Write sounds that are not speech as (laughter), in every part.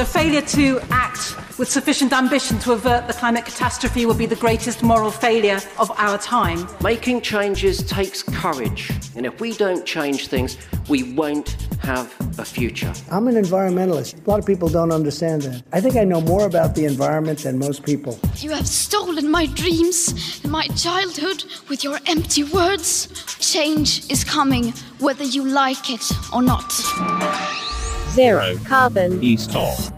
The failure to act with sufficient ambition to avert the climate catastrophe will be the greatest moral failure of our time. Making changes takes courage, and if we don't change things, we won't have a future. I'm an environmentalist. A lot of people don't understand that. I think I know more about the environment than most people. You have stolen my dreams and my childhood with your empty words. Change is coming, whether you like it or not. Zero carbon. East off.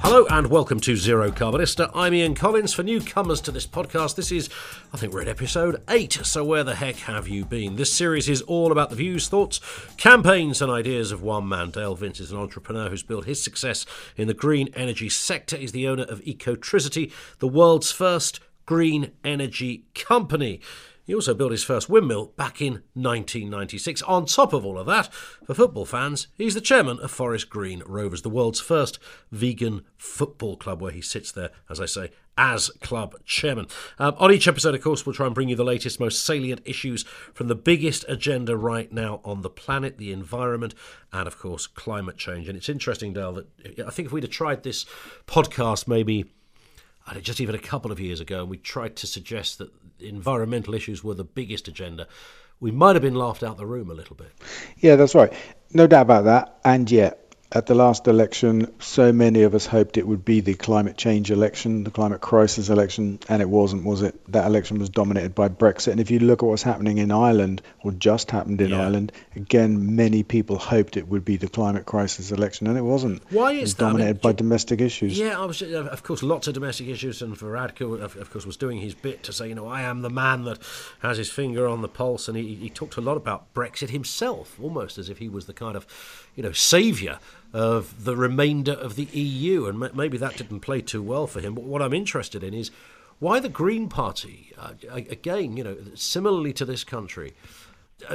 Hello and welcome to Zero Carbonista. I'm Ian Collins. For newcomers to this podcast, this is, I think we're at episode 8, so where the heck have you been? This series is all about the views, thoughts, campaigns, and ideas of one man. Dale Vince is an entrepreneur who's built his success in the green energy sector. He's the owner of Ecotricity, the world's first green energy company. He also built his first windmill back in 1996. On top of all of that, for football fans, he's the chairman of Forest Green Rovers, the world's first vegan football club, where he sits there, as I say, as club chairman. Um, on each episode, of course, we'll try and bring you the latest, most salient issues from the biggest agenda right now on the planet, the environment, and of course, climate change. And it's interesting, Dale, that I think if we'd have tried this podcast maybe just even a couple of years ago, and we tried to suggest that environmental issues were the biggest agenda, we might have been laughed out the room a little bit. Yeah, that's right. No doubt about that. And yet, at the last election, so many of us hoped it would be the climate change election, the climate crisis election, and it wasn't, was it? That election was dominated by Brexit. And if you look at what's happening in Ireland, or just happened in yeah. Ireland, again, many people hoped it would be the climate crisis election, and it wasn't. Why is it was that? dominated I mean, by domestic issues. Yeah, was, uh, of course, lots of domestic issues, and Varadkar, of course, was doing his bit to say, you know, I am the man that has his finger on the pulse, and he, he talked a lot about Brexit himself, almost as if he was the kind of, you know, saviour of the remainder of the EU, and maybe that didn't play too well for him. But what I'm interested in is why the Green Party, uh, again, you know, similarly to this country,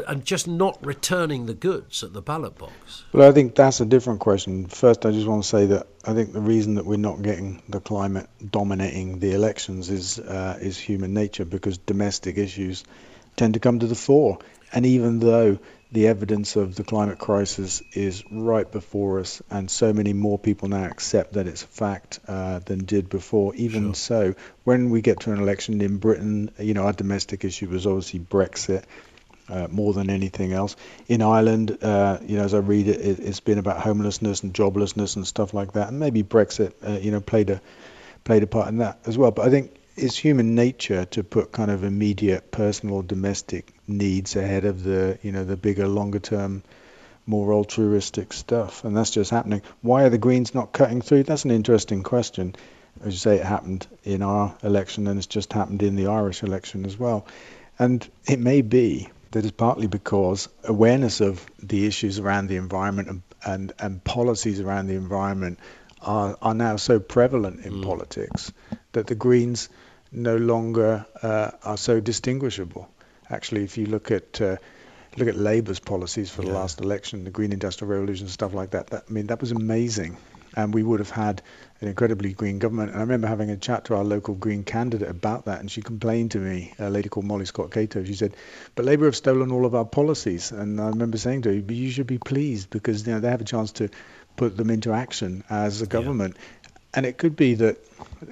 and just not returning the goods at the ballot box? Well, I think that's a different question. First, I just want to say that I think the reason that we're not getting the climate dominating the elections is uh, is human nature because domestic issues tend to come to the fore. And even though the evidence of the climate crisis is right before us, and so many more people now accept that it's a fact uh, than did before. Even sure. so, when we get to an election in Britain, you know, our domestic issue was obviously Brexit. Uh, more than anything else. In Ireland, uh, you know, as I read it, it, has been about homelessness and joblessness and stuff like that, and maybe Brexit, uh, you know, played a played a part in that as well. But I think it's human nature to put kind of immediate personal domestic needs ahead of the you know the bigger longer term more altruistic stuff? And that's just happening. Why are the greens not cutting through? That's an interesting question. As you say it happened in our election and it's just happened in the irish election as well. And it may be that it's partly because awareness of the issues around the environment and and, and policies around the environment are, are now so prevalent in mm. politics that the Greens no longer uh, are so distinguishable. Actually, if you look at uh, look at Labour's policies for the yeah. last election, the Green Industrial Revolution, stuff like that, that, I mean, that was amazing. And we would have had an incredibly green government. And I remember having a chat to our local Green candidate about that, and she complained to me, a lady called Molly Scott Cato. She said, "But Labour have stolen all of our policies." And I remember saying to her, you should be pleased because you know they have a chance to put them into action as a government." Yeah. And it could be that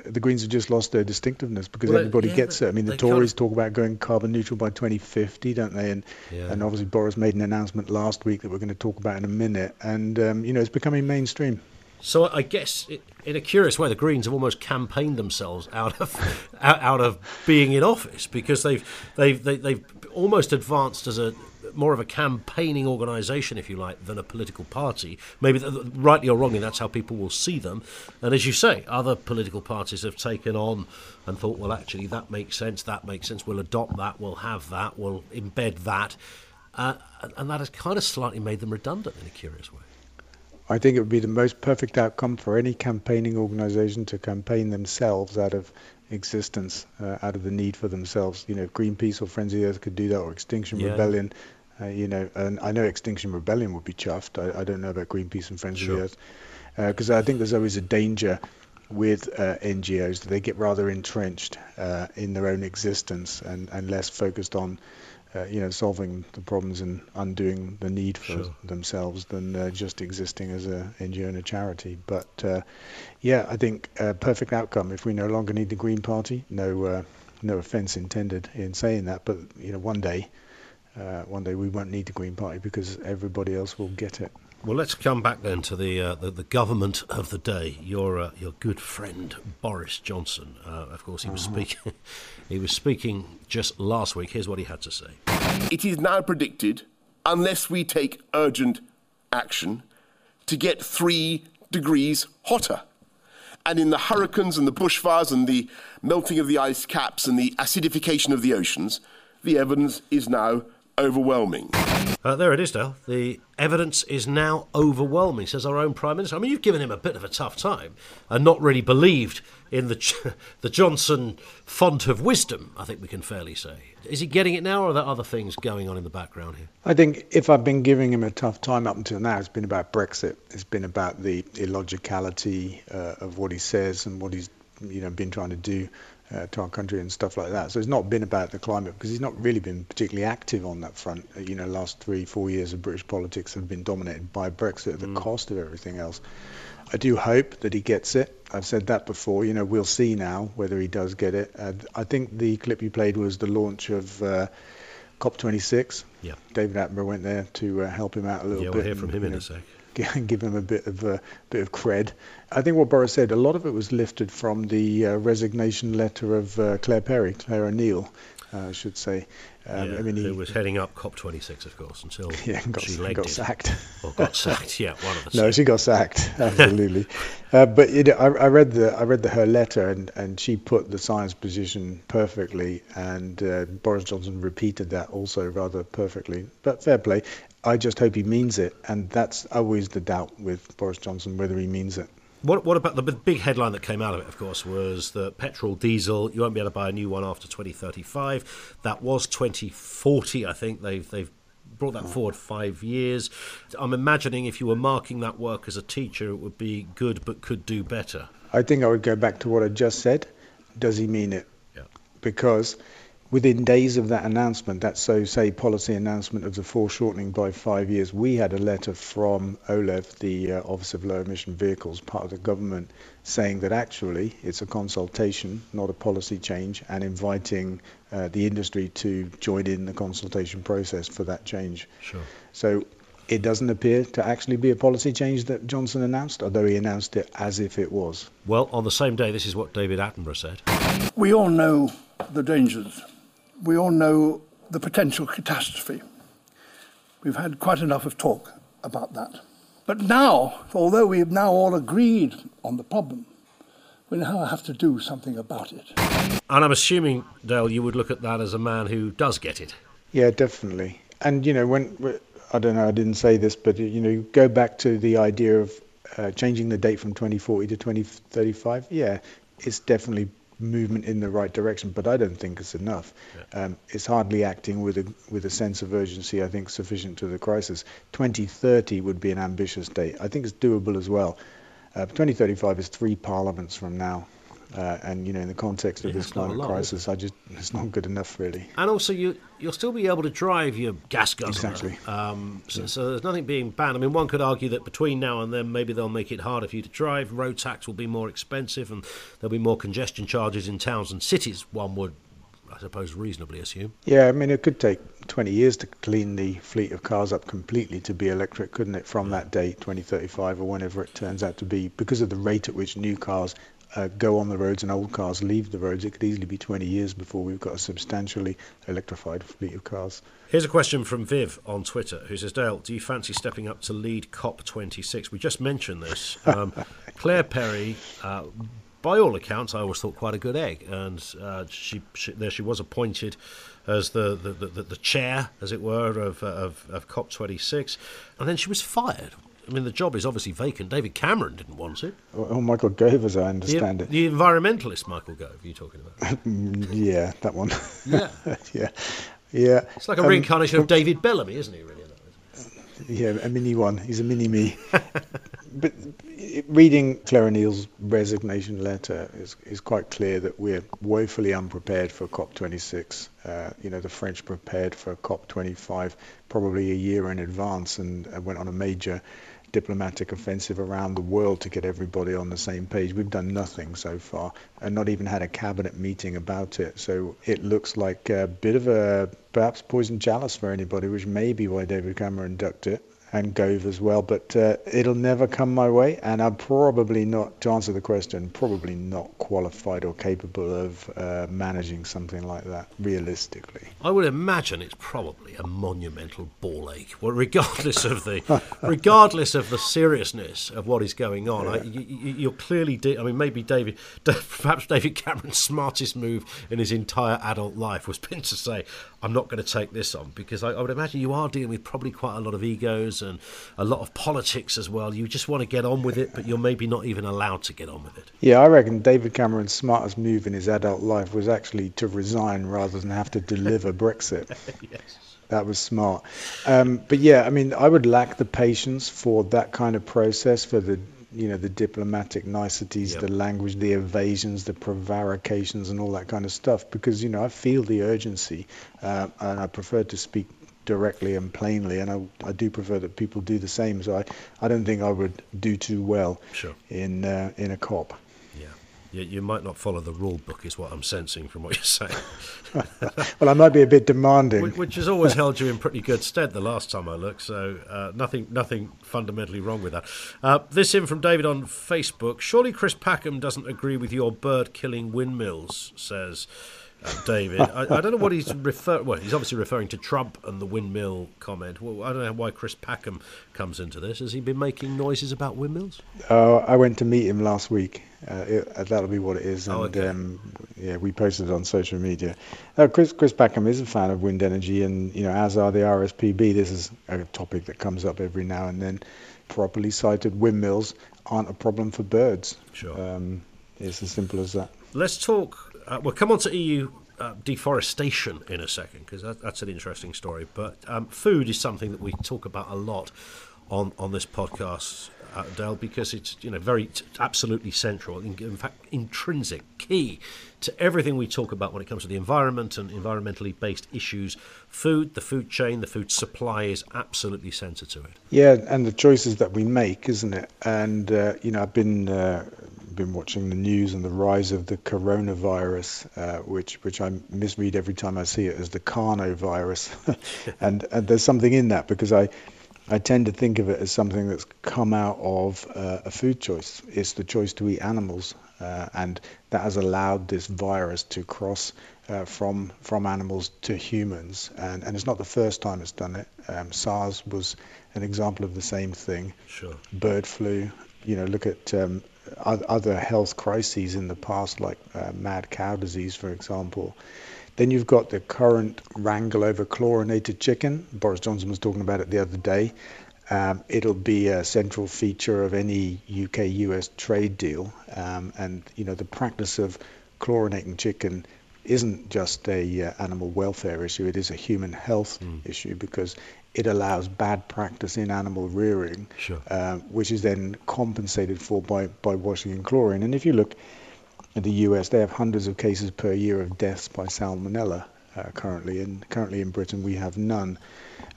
the Greens have just lost their distinctiveness because well, everybody yeah, gets it. I mean, the Tories talk about going carbon neutral by 2050, don't they? And yeah. and obviously Boris made an announcement last week that we're going to talk about in a minute. And um, you know, it's becoming mainstream. So I guess, it, in a curious way, the Greens have almost campaigned themselves out of (laughs) out, out of being in office because they've they've they, have they have almost advanced as a more of a campaigning organisation, if you like, than a political party. Maybe rightly or wrongly, that's how people will see them. And as you say, other political parties have taken on and thought, well, actually, that makes sense. That makes sense. We'll adopt that. We'll have that. We'll embed that. Uh, and that has kind of slightly made them redundant in a curious way. I think it would be the most perfect outcome for any campaigning organisation to campaign themselves out of existence, uh, out of the need for themselves. You know, Greenpeace or Friends of the Earth could do that, or Extinction yeah. Rebellion. Uh, you know, and I know Extinction Rebellion would be chuffed. I, I don't know about Greenpeace and Friends sure. of the Earth because uh, I think there's always a danger with uh, NGOs that they get rather entrenched uh, in their own existence and, and less focused on uh, you know, solving the problems and undoing the need for Sure. themselves than uh, just existing as a NGO and a charity. But uh, yeah, I think a perfect outcome if we no longer need the Green Party. No, uh, no offence intended in saying that, but you know, one day, uh, one day we won't need the Green Party because everybody else will get it. Well, let's come back then to the uh, the, the government of the day. Your uh, your good friend Boris Johnson. Uh, of course, he was speaking. (laughs) he was speaking just last week. Here's what he had to say. It is now predicted, unless we take urgent action, to get three degrees hotter. And in the hurricanes and the bushfires and the melting of the ice caps and the acidification of the oceans, the evidence is now overwhelming. Uh, there it is, Dale. The evidence is now overwhelming, says our own Prime Minister. I mean, you've given him a bit of a tough time and not really believed in the, (laughs) the Johnson font of wisdom, I think we can fairly say. Is he getting it now, or are there other things going on in the background here? I think if I've been giving him a tough time up until now, it's been about Brexit. It's been about the illogicality uh, of what he says and what he's you know been trying to do uh, to our country and stuff like that. So it's not been about the climate because he's not really been particularly active on that front. Uh, You know, last three, four years of British politics have been dominated by Brexit at the cost of everything else. I do hope that he gets it. I've said that before. You know, we'll see now whether he does get it. Uh, I think the clip you played was the launch of uh, COP26. Yeah. David Attenborough went there to uh, help him out a little Yeah, bit. we'll hear from and, him in know, a sec. (laughs) give him a bit of a bit of cred. I think what Boris said, a lot of it was lifted from the uh, resignation letter of uh, Claire Perry, Claire O'Neill, uh, I should say. Um, yeah, I mean, he was heading up COP26, of course, until (laughs) yeah, got, she got it. sacked. (laughs) Or got sacked, yeah, one of the No, she got sacked. Absolutely. uh, but you know, I, I read the I read the, her letter, and, and she put the science position perfectly, and uh, Boris Johnson repeated that also rather perfectly. But fair play. I just hope he means it, and that's always the doubt with Boris Johnson whether he means it. What, what about the big headline that came out of it, of course, was that petrol, diesel, you won't be able to buy a new one after 2035. That was 2040, I think. They've, they've brought that forward five years. I'm imagining if you were marking that work as a teacher, it would be good but could do better. I think I would go back to what I just said. Does he mean it? Yeah. Because within days of that announcement, that so say policy announcement of the foreshortening by five years, we had a letter from OLEV, the uh, Office of Low Emission Vehicles, part of the government, saying that actually it's a consultation, not a policy change, and inviting uh, the industry to join in the consultation process for that change. Sure. So it doesn't appear to actually be a policy change that Johnson announced, although he announced it as if it was. Well, on the same day, this is what David Attenborough said. We all know the dangers. We all know the potential catastrophe. We've had quite enough of talk about that. But now, although we have now all agreed on the problem, we now have to do something about it. And I'm assuming, Dale, you would look at that as a man who does get it. Yeah, definitely. And you know, when I don't know, I didn't say this, but you know, you go back to the idea of uh, changing the date from 2040 to 2035. Yeah, it's definitely movement in the right direction, but I don't think it's enough. Um, it's hardly acting with a with a sense of urgency. I think sufficient to the crisis. 2030 would be an ambitious date. I think it's doable as well. Uh, 2035 is three parliaments from now. Uh, and you know, in the context of Yeah, this it's not a climate crisis, I just it's not good enough, really. And also, you, you'll still be able to drive your gas guzzler. Exactly. Um, so, so there's nothing being banned. I mean, one could argue that between now and then, maybe they'll make it harder for you to drive. Road tax will be more expensive, and there'll be more congestion charges in towns and cities. One would, I suppose, reasonably assume. Yeah, I mean, it could take 20 years to clean the fleet of cars up completely to be electric, couldn't it, from that date, 2035 or whenever it turns out to be, because of the rate at which new cars uh, go on the roads and old cars leave the roads. It could easily be 20 years before we've got a substantially electrified fleet of cars. Here's a question from Viv on Twitter who says, Dale, do you fancy stepping up to lead COP26? We just mentioned this. Um, (laughs) Claire Perry, uh, by all accounts, I always thought quite a good egg. And uh, she, she, there she was appointed as the, the, the, the chair, as it were, of, of, of COP26. And then she was fired. I mean, the job is obviously vacant. David Cameron didn't want it. Oh, Michael Gove, as I The, understand it. the environmentalist Michael Gove, you're talking about? (laughs) Yeah, that one. Yeah. (laughs) yeah. Yeah. It's like a Um, reincarnation of David Bellamy, isn't he, really? yeah, a mini one. He's a mini me. (laughs) but reading Claire O'Neill's resignation letter is, is quite clear that we're woefully unprepared for COP26. Uh, you know, the French prepared for COP25 probably a year in advance and went on a major diplomatic offensive around the world to get everybody on the same page. We've done nothing so far and not even had a cabinet meeting about it. So it looks like a bit of a perhaps poison chalice for anybody, which may be why David Cameron ducked it and Gove as well. But uh, it'll never come my way, and I'm probably not, to answer the question, probably not qualified or capable of uh, managing something like that realistically. I would imagine it's probably a monumental ball ache. Well, regardless of the (laughs) regardless of the seriousness of what is going on, yeah. I, you, are clearly. De- I mean, maybe David, (laughs) perhaps David Cameron's smartest move in his entire adult life was been to say, "I'm not going to take this on," because I, I would imagine you are dealing with probably quite a lot of egos and a lot of politics as well. You just want to get on with it, but you're maybe not even allowed to get on with it. Yeah, I reckon David Cameron's smartest move in his adult life was actually to resign rather than have to deliver (laughs) Brexit. yes. That was smart. Um, but yeah, I mean, I would lack the patience for that kind of process, for the you know the diplomatic niceties, yep. the language, the evasions, the prevarications, and all that kind of stuff. Because you know I feel the urgency, uh, and I prefer to speak directly and plainly, and I, I do prefer that people do the same. So I, I don't think I would do too well sure. in uh, in a COP. You, you might not follow the rule book, is what I'm sensing from what you're saying. (laughs) well, I might be a bit demanding, which, which has always held you in pretty good stead the last time I looked. So uh, nothing nothing fundamentally wrong with that. Uh, this in from David on Facebook. Surely Chris Packham doesn't agree with your bird killing windmills, says. Uh, David. I, I, don't know what he's referring. Well, he's obviously referring to Trump and the windmill comment. Well, I don't know why Chris Packham comes into this. Has he been making noises about windmills? Uh, I went to meet him last week. Uh, it, uh, that'll be what it is. Oh, and oh, okay. um, yeah, we posted it on social media. Uh, Chris Chris Packham is a fan of wind energy, and you know, as are the RSPB. This is a topic that comes up every now and then. Properly sited windmills aren't a problem for birds. Sure. Um, it's as simple as that. Let's talk uh, we'll come on to EU uh, deforestation in a second because that, that's an interesting story. But um, food is something that we talk about a lot on on this podcast, uh, Dale, because it's you know very t- absolutely central, in, in, fact, intrinsic, key to everything we talk about when it comes to the environment and environmentally based issues. Food, the food chain, the food supply is absolutely central to it. Yeah, and the choices that we make, isn't it? And uh, you know, I've been uh, been watching the news and the rise of the coronavirus, uh, which which I misread every time I see it as the carnovirus, (laughs) and and there's something in that because I. I tend to think of it as something that's come out of uh, a food choice. It's the choice to eat animals, uh, and that has allowed this virus to cross uh, from from animals to humans. And, and it's not the first time it's done it. Um, SARS was an example of the same thing. Sure. Bird flu. You know, look at um, other health crises in the past, like uh, mad cow disease, for example. Then you've got the current wrangle over chlorinated chicken. Boris Johnson was talking about it the other day. Um, it'll be a central feature of any UK-US trade deal, um, and you know the practice of chlorinating chicken isn't just a uh, animal welfare issue; it is a human health mm. issue because it allows bad practice in animal rearing, sure. uh, which is then compensated for by, by washing in chlorine. And if you look at the US, they have hundreds of cases per year of deaths by salmonella uh, currently, and currently in Britain we have none.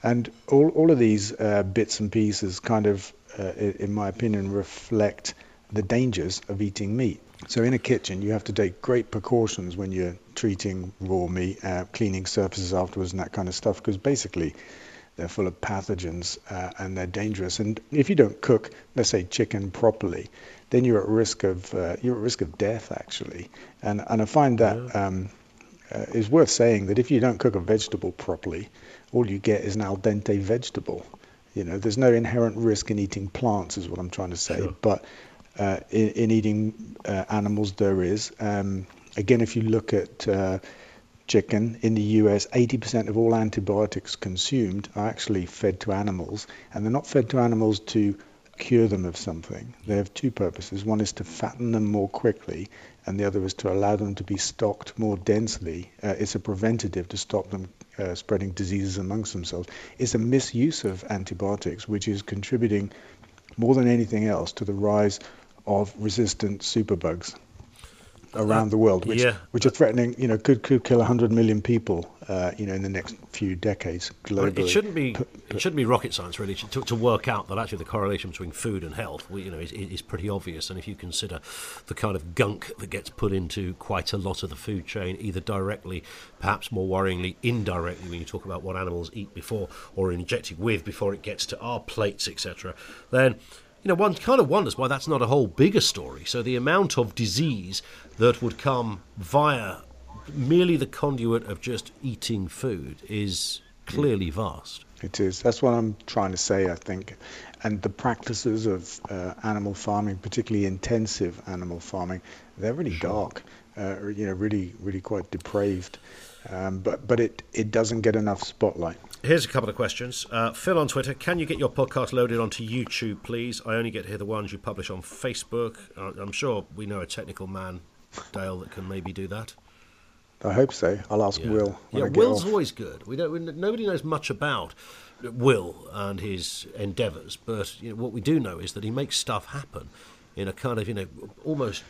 And all, all of these uh, bits and pieces kind of, uh, in my opinion, reflect the dangers of eating meat. So in a kitchen, you have to take great precautions when you're treating raw meat, uh, cleaning surfaces afterwards, and that kind of stuff, because basically they're full of pathogens uh, and they're dangerous. And if you don't cook, let's say chicken properly, then you're at risk of uh, you're at risk of death actually. And and I find that um, uh, is worth saying that if you don't cook a vegetable properly, all you get is an al dente vegetable. You know, there's no inherent risk in eating plants, is what I'm trying to say. Sure. But uh, in, in, eating uh, animals, there is. Um, again, if you look at uh, chicken in the US, 80% of all antibiotics consumed are actually fed to animals, and they're not fed to animals to cure them of something. They have two purposes. One is to fatten them more quickly, and the other is to allow them to be stocked more densely. Uh, it's a preventative to stop them uh, spreading diseases amongst themselves. It's a misuse of antibiotics, which is contributing more than anything else to the rise of resistant superbugs around the world, which yeah. which are threatening, you know, could could kill 100 million people, uh, you know, in the next few decades globally. It shouldn't be it shouldn't be rocket science really to, to work out that actually the correlation between food and health, you know, is, is pretty obvious. And if you consider the kind of gunk that gets put into quite a lot of the food chain, either directly, perhaps more worryingly, indirectly, when you talk about what animals eat before or are injected with before it gets to our plates, etc., then you know, one kind of wonders why that's not a whole bigger story. So the amount of disease that would come via merely the conduit of just eating food is clearly vast. It is. That's what I'm trying to say, I think. And the practices of uh, animal farming, particularly intensive animal farming, they're really dark, uh, you know, really, really quite depraved. Um, but but it, it doesn't get enough spotlight. Here's a couple of questions. Uh, Phil on Twitter, can you get your podcast loaded onto YouTube, please? I only get to hear the ones you publish on Facebook. Uh, I'm sure we know a technical man, Dale, that can maybe do that. I hope so. I'll ask Yeah. Will. Yeah, Will's always good. We don't. We, nobody knows much about Will and his endeavours, but you know, what we do know is that he makes stuff happen in a kind of you know almost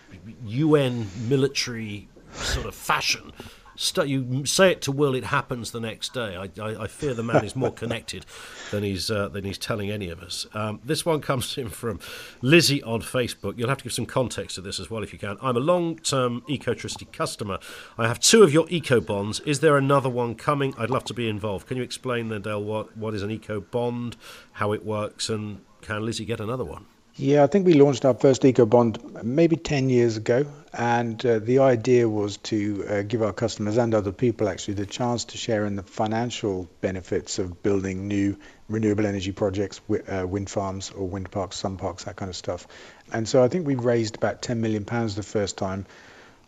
UN military sort of fashion. Stu- you say it to Will, it happens the next day. I, I, I fear the man is more connected (laughs) than he's uh, than he's telling any of us. Um, this one comes in from Lizzie on Facebook. You'll have to give some context to this as well if you can. I'm a long-term Ecotricity customer. I have two of your eco bonds. Is there another one coming? I'd love to be involved. Can you explain then, Dale, what what is an eco bond, how it works, and can Lizzie get another one? Yeah, I think we launched our first eco bond maybe 10 years ago, and uh, the idea was to uh, give our customers and other people actually the chance to share in the financial benefits of building new renewable energy projects, uh, wind farms or wind parks, sun parks, that kind of stuff. And so I think we raised about 10 million pounds the first time,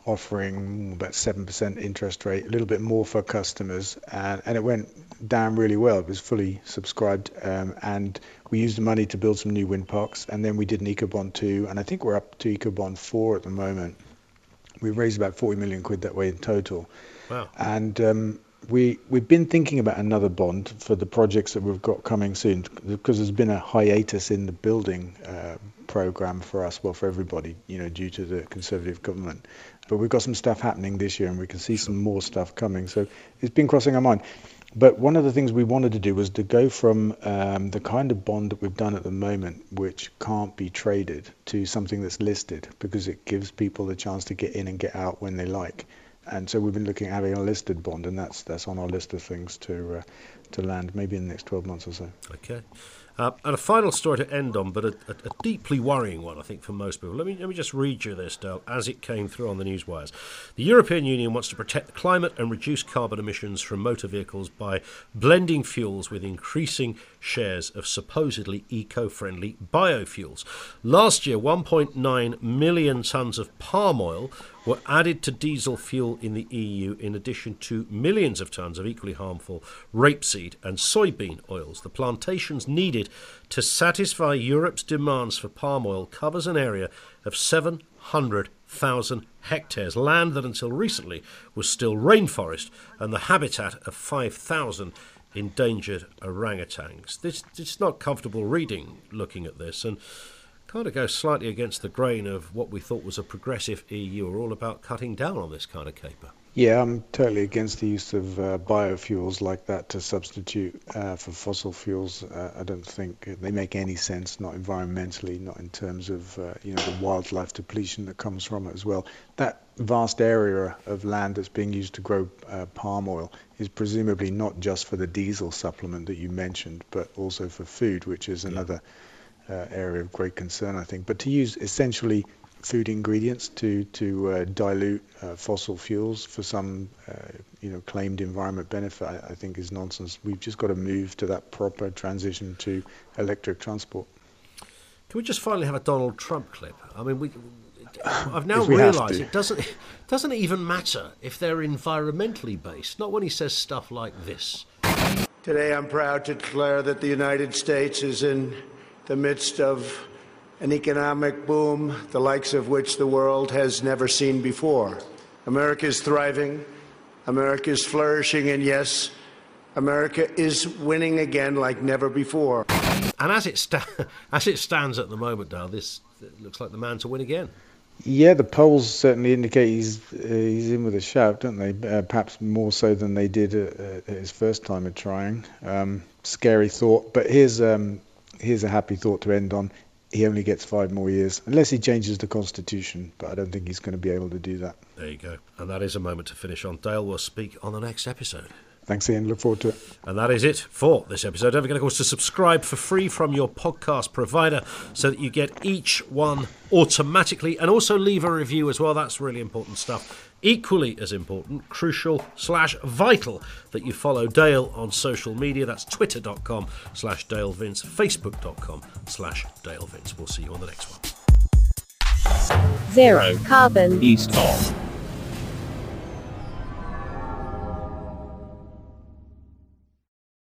offering about 7% interest rate, a little bit more for customers, and, and it went down really well. It was fully subscribed, um, and we used the money to build some new wind parks, and then we did an EcoBond 2, and I think we're up to EcoBond 4 at the moment. We raised about 40 million quid that way in total. Wow. And um, we we've been thinking about another bond for the projects that we've got coming soon because there's been a hiatus in the building uh, program for us, well for everybody, you know, due to the Conservative government. But we've got some stuff happening this year, and we can see some more stuff coming. So it's been crossing our mind. But one of the things we wanted to do was to go from um, the kind of bond that we've done at the moment, which can't be traded, to something that's listed because it gives people the chance to get in and get out when they like. And so we've been looking at having a listed bond, and that's that's on our list of things to uh, to land maybe in the next 12 months or so. Okay. Uh, and a final story to end on, but a, a, a deeply worrying one, I think, for most people. Let me, let me just read you this, Dale, as it came through on the newswires. The European Union wants to protect the climate and reduce carbon emissions from motor vehicles by blending fuels with increasing shares of supposedly eco friendly biofuels. Last year, 1.9 million tonnes of palm oil were added to diesel fuel in the EU, in addition to millions of tonnes of equally harmful rapeseed and soybean oils. The plantations needed to satisfy Europe's demands for palm oil covers an area of 700,000 hectares, land that until recently was still rainforest and the habitat of 5,000 endangered orangutans. This it's not comfortable reading looking at this and kind of goes slightly against the grain of what we thought was a progressive EU are all about cutting down on this kind of caper. Yeah, I'm totally against the use of uh, biofuels like that to substitute uh, for fossil fuels. Uh, I don't think they make any sense, not environmentally, not in terms of uh, you know the wildlife depletion that comes from it as well. That vast area of land that's being used to grow uh, palm oil is presumably not just for the diesel supplement that you mentioned, but also for food, which is another uh, area of great concern, I think. But to use essentially food ingredients to to uh, dilute uh, fossil fuels for some uh, you know claimed environment benefit, I, I think is nonsense. We've just got to move to that proper transition to electric transport. Can we just finally have a Donald Trump clip? I mean, we. I've (laughs) now If we have realised it doesn't it (laughs) doesn't even matter if they're environmentally based. Not when he says stuff like this. Today, I'm proud to declare that the United States is in the midst of an economic boom, the likes of which the world has never seen before. America is thriving, America is flourishing, and yes, America is winning again like never before. And as it sta- (laughs) as it stands at the moment, Dale, this looks like the man to win again. Yeah, the polls certainly indicate he's uh, he's in with a shout, don't they? Uh, perhaps more so than they did uh, at his first time of trying. Um, scary thought, but here's um, here's a happy thought to end on. He only gets five more years, unless he changes the constitution. But I don't think he's going to be able to do that. There you go. And that is a moment to finish on. Dale will speak on the next episode. Thanks, Ian. Look forward to it. And that is it for this episode. Don't forget, of course, to subscribe for free from your podcast provider so that you get each one automatically and also leave a review as well. That's really important stuff. Equally as important, crucial slash vital that you follow Dale on social media. That's twitter.com slash Dale Vince, facebook.com slash Dale Vince. We'll see you on the next one. Zero Carbonista.